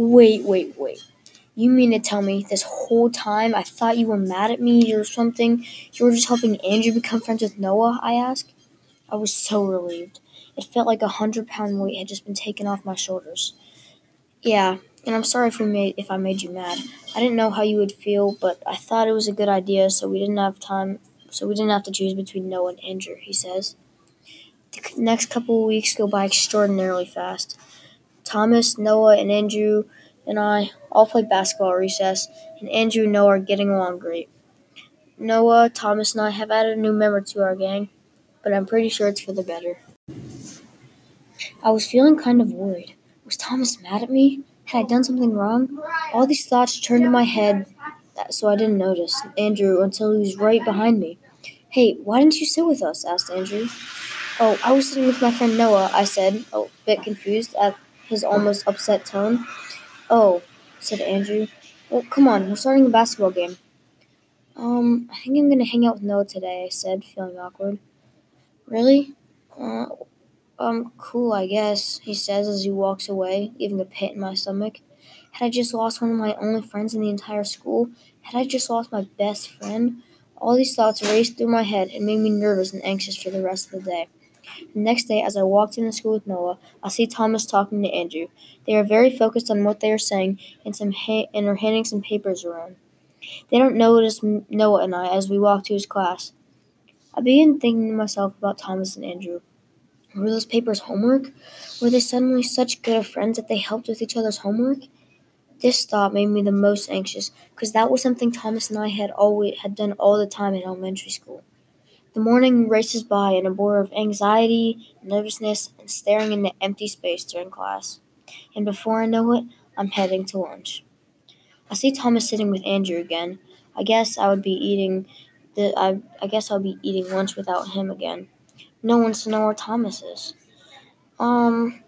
Wait, wait, wait. You mean to tell me this whole time I thought you were mad at me or something? You were just helping Andrew become friends with Noah? I asked. I was so relieved. It felt like a hundred pound weight had just been taken off my shoulders. Yeah, and I'm sorry if, we made, if I made you mad. I didn't know how you would feel, but I thought it was a good idea, so we didn't have time. So we didn't have to choose between Noah and Andrew. He says. The next couple of weeks go by extraordinarily fast. Thomas, Noah, and Andrew and I all play basketball recess, and Andrew and Noah are getting along great. Noah, Thomas, and I have added a new member to our gang, but I'm pretty sure it's for the better. I was feeling kind of worried. Was Thomas mad at me? Had I done something wrong? All these thoughts turned in my head, so I didn't notice Andrew until he was right behind me. Hey, why didn't you sit with us? asked Andrew. Oh, I was sitting with my friend Noah, I said, a bit confused at his almost upset tone. Oh, said Andrew. Well, come on, we're starting a basketball game. Um, I think I'm gonna hang out with Noah today, I said, feeling awkward. Really? Uh, um, cool, I guess, he says as he walks away, leaving a pit in my stomach. Had I just lost one of my only friends in the entire school? Had I just lost my best friend? All these thoughts raced through my head and made me nervous and anxious for the rest of the day. The next day, as I walked into school with Noah, I see Thomas talking to Andrew. They are very focused on what they are saying and some ha- and are handing some papers around. They don't notice Noah and I as we walk to his class. I begin thinking to myself about Thomas and Andrew. Were those papers homework? Were they suddenly such good friends that they helped with each other's homework? This thought made me the most anxious because that was something Thomas and I had always had done all the time in elementary school. The morning races by in a blur of anxiety, nervousness, and staring into empty space during class. And before I know it, I'm heading to lunch. I see Thomas sitting with Andrew again. I guess I would be eating the I, I guess I'll be eating lunch without him again. Noah wants to know where Thomas is. Um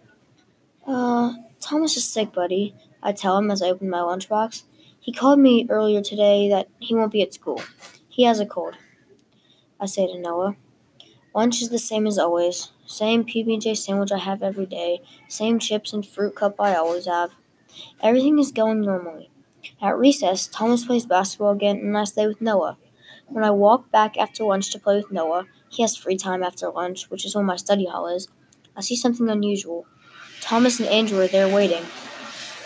uh Thomas is sick, buddy, I tell him as I open my lunchbox. He called me earlier today that he won't be at school. He has a cold. I say to Noah. Lunch is the same as always. Same PB&J sandwich I have every day. Same chips and fruit cup I always have. Everything is going normally. At recess, Thomas plays basketball again and I stay with Noah. When I walk back after lunch to play with Noah, he has free time after lunch, which is when my study hall is. I see something unusual. Thomas and Andrew are there waiting.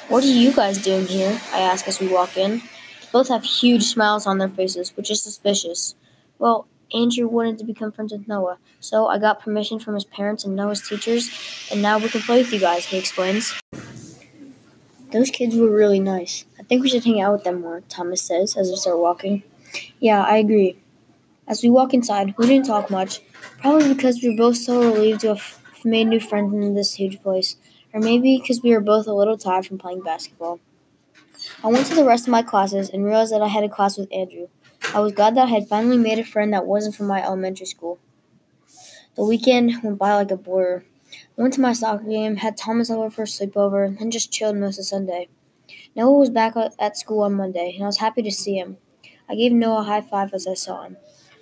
What are you guys doing here? I ask as we walk in. Both have huge smiles on their faces, which is suspicious. Well, Andrew wanted to become friends with Noah, so I got permission from his parents and Noah's teachers, and now we can play with you guys, he explains. Those kids were really nice. I think we should hang out with them more, Thomas says as we start walking. Yeah, I agree. As we walk inside, we didn't talk much, probably because we were both so relieved to have made new friends in this huge place, or maybe because we were both a little tired from playing basketball. I went to the rest of my classes and realized that I had a class with Andrew. I was glad that I had finally made a friend that wasn't from my elementary school. The weekend went by like a blur. I went to my soccer game, had Thomas over for a sleepover, and just chilled most of Sunday. Noah was back at school on Monday, and I was happy to see him. I gave Noah a high five as I saw him.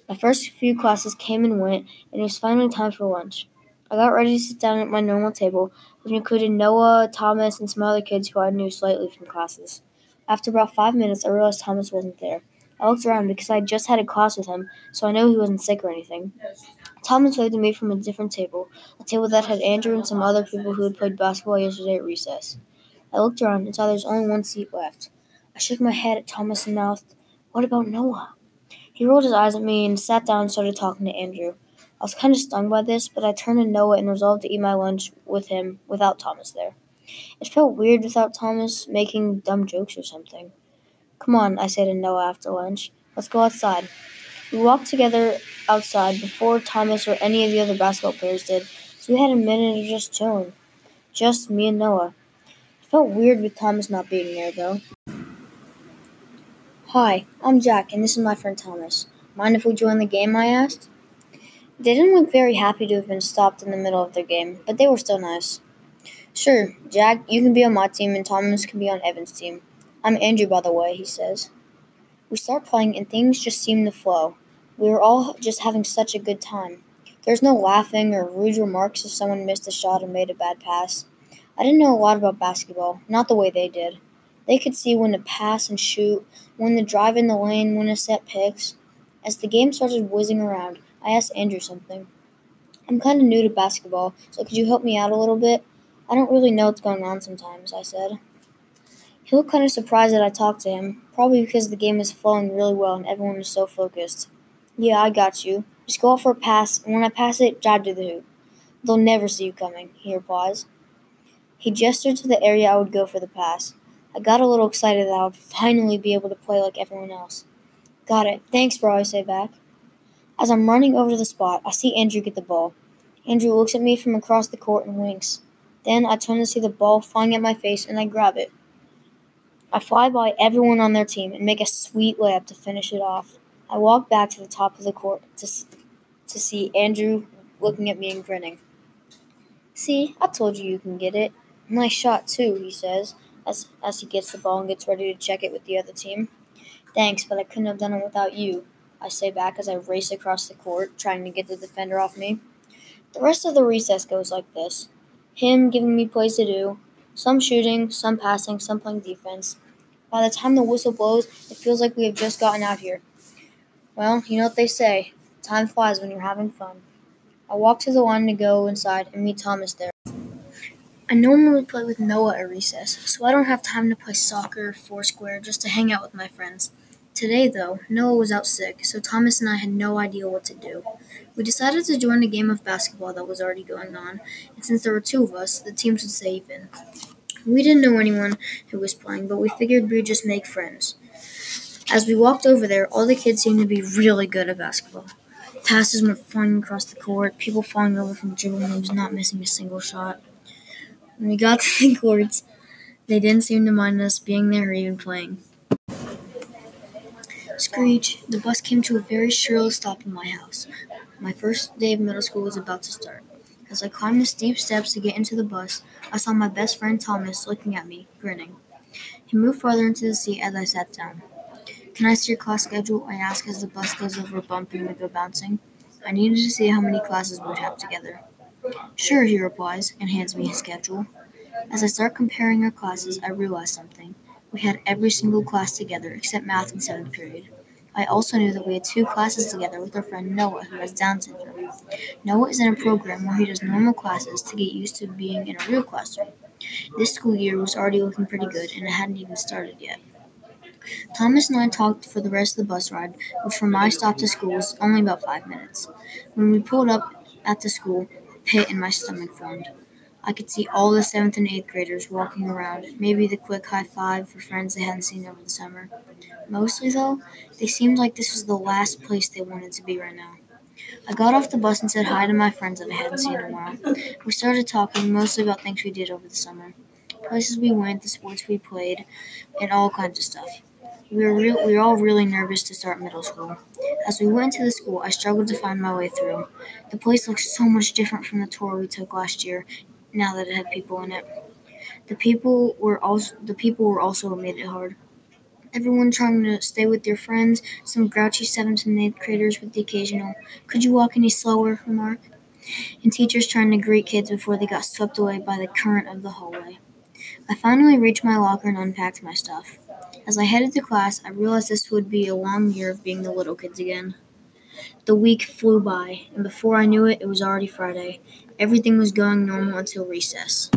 My first few classes came and went, and it was finally time for lunch. I got ready to sit down at my normal table, which included Noah, Thomas, and some other kids who I knew slightly from classes. After about five minutes, I realized Thomas wasn't there. I looked around because I just had a class with him, so I knew he wasn't sick or anything. Thomas waved at me from a different table, a table that had Andrew and some other people who had played basketball yesterday at recess. I looked around and saw there was only one seat left. I shook my head at Thomas and mouthed, What about Noah? He rolled his eyes at me and sat down and started talking to Andrew. I was kind of stung by this, but I turned to Noah and resolved to eat my lunch with him without Thomas there. It felt weird without Thomas making dumb jokes or something. Come on, I said to Noah after lunch. Let's go outside. We walked together outside before Thomas or any of the other basketball players did, so we had a minute of just chilling. Just me and Noah. It felt weird with Thomas not being there, though. Hi, I'm Jack, and this is my friend Thomas. Mind if we join the game? I asked. They didn't look very happy to have been stopped in the middle of their game, but they were still nice. Sure, Jack, you can be on my team, and Thomas can be on Evan's team. I'm Andrew, by the way, he says. We start playing, and things just seem to flow. We were all just having such a good time. There's no laughing or rude remarks if someone missed a shot or made a bad pass. I didn't know a lot about basketball, not the way they did. They could see when to pass and shoot, when to drive in the lane, when to set picks. As the game started whizzing around, I asked Andrew something. I'm kind of new to basketball, so could you help me out a little bit? I don't really know what's going on sometimes, I said. He looked kind of surprised that I talked to him, probably because the game was flowing really well and everyone was so focused. Yeah, I got you. Just go out for a pass, and when I pass it, drive to the hoop. They'll never see you coming, he replies. He gestured to the area I would go for the pass. I got a little excited that I would finally be able to play like everyone else. Got it. Thanks, bro, I say back. As I'm running over to the spot, I see Andrew get the ball. Andrew looks at me from across the court and winks. Then I turn to see the ball flying at my face and I grab it. I fly by everyone on their team and make a sweet layup to finish it off. I walk back to the top of the court to, to see Andrew looking at me and grinning. See, I told you you can get it. Nice shot, too, he says, as, as he gets the ball and gets ready to check it with the other team. Thanks, but I couldn't have done it without you, I say back as I race across the court, trying to get the defender off me. The rest of the recess goes like this him giving me plays to do, some shooting, some passing, some playing defense. By the time the whistle blows, it feels like we have just gotten out here. Well, you know what they say time flies when you're having fun. I walk to the line to go inside and meet Thomas there. I normally play with Noah at recess, so I don't have time to play soccer, or foursquare, just to hang out with my friends. Today, though, Noah was out sick, so Thomas and I had no idea what to do. We decided to join a game of basketball that was already going on, and since there were two of us, the teams would stay even. We didn't know anyone who was playing, but we figured we'd just make friends. As we walked over there, all the kids seemed to be really good at basketball. Passes were flying across the court, people falling over from dribbling moves, not missing a single shot. When we got to the courts, they didn't seem to mind us being there or even playing. Screech, the bus came to a very shrill stop in my house. My first day of middle school was about to start. As I climbed the steep steps to get into the bus, I saw my best friend Thomas looking at me, grinning. He moved farther into the seat as I sat down. Can I see your class schedule? I ask as the bus goes over a bump and we go bouncing. I needed to see how many classes we'd have together. Sure, he replies and hands me his schedule. As I start comparing our classes, I realize something. We had every single class together except math in seventh period. I also knew that we had two classes together with our friend Noah, who has Down syndrome. Noah is in a program where he does normal classes to get used to being in a real classroom. This school year was already looking pretty good, and it hadn't even started yet. Thomas and I talked for the rest of the bus ride, which from my stop to school was only about five minutes. When we pulled up at the school, a pit in my stomach formed. I could see all the seventh and eighth graders walking around, maybe the quick high five for friends they hadn't seen over the summer. Mostly, though, they seemed like this was the last place they wanted to be right now. I got off the bus and said hi to my friends that I hadn't seen in a while. We started talking mostly about things we did over the summer places we went, the sports we played, and all kinds of stuff. We were, real, we were all really nervous to start middle school. As we went to the school, I struggled to find my way through. The place looked so much different from the tour we took last year, now that it had people in it. The people were also the people were also made it hard. Everyone trying to stay with their friends, some grouchy seventh and eighth graders with the occasional "Could you walk any slower?" remark, and teachers trying to greet kids before they got swept away by the current of the hallway. I finally reached my locker and unpacked my stuff. As I headed to class, I realized this would be a long year of being the little kids again. The week flew by, and before I knew it, it was already Friday. Everything was going normal until recess.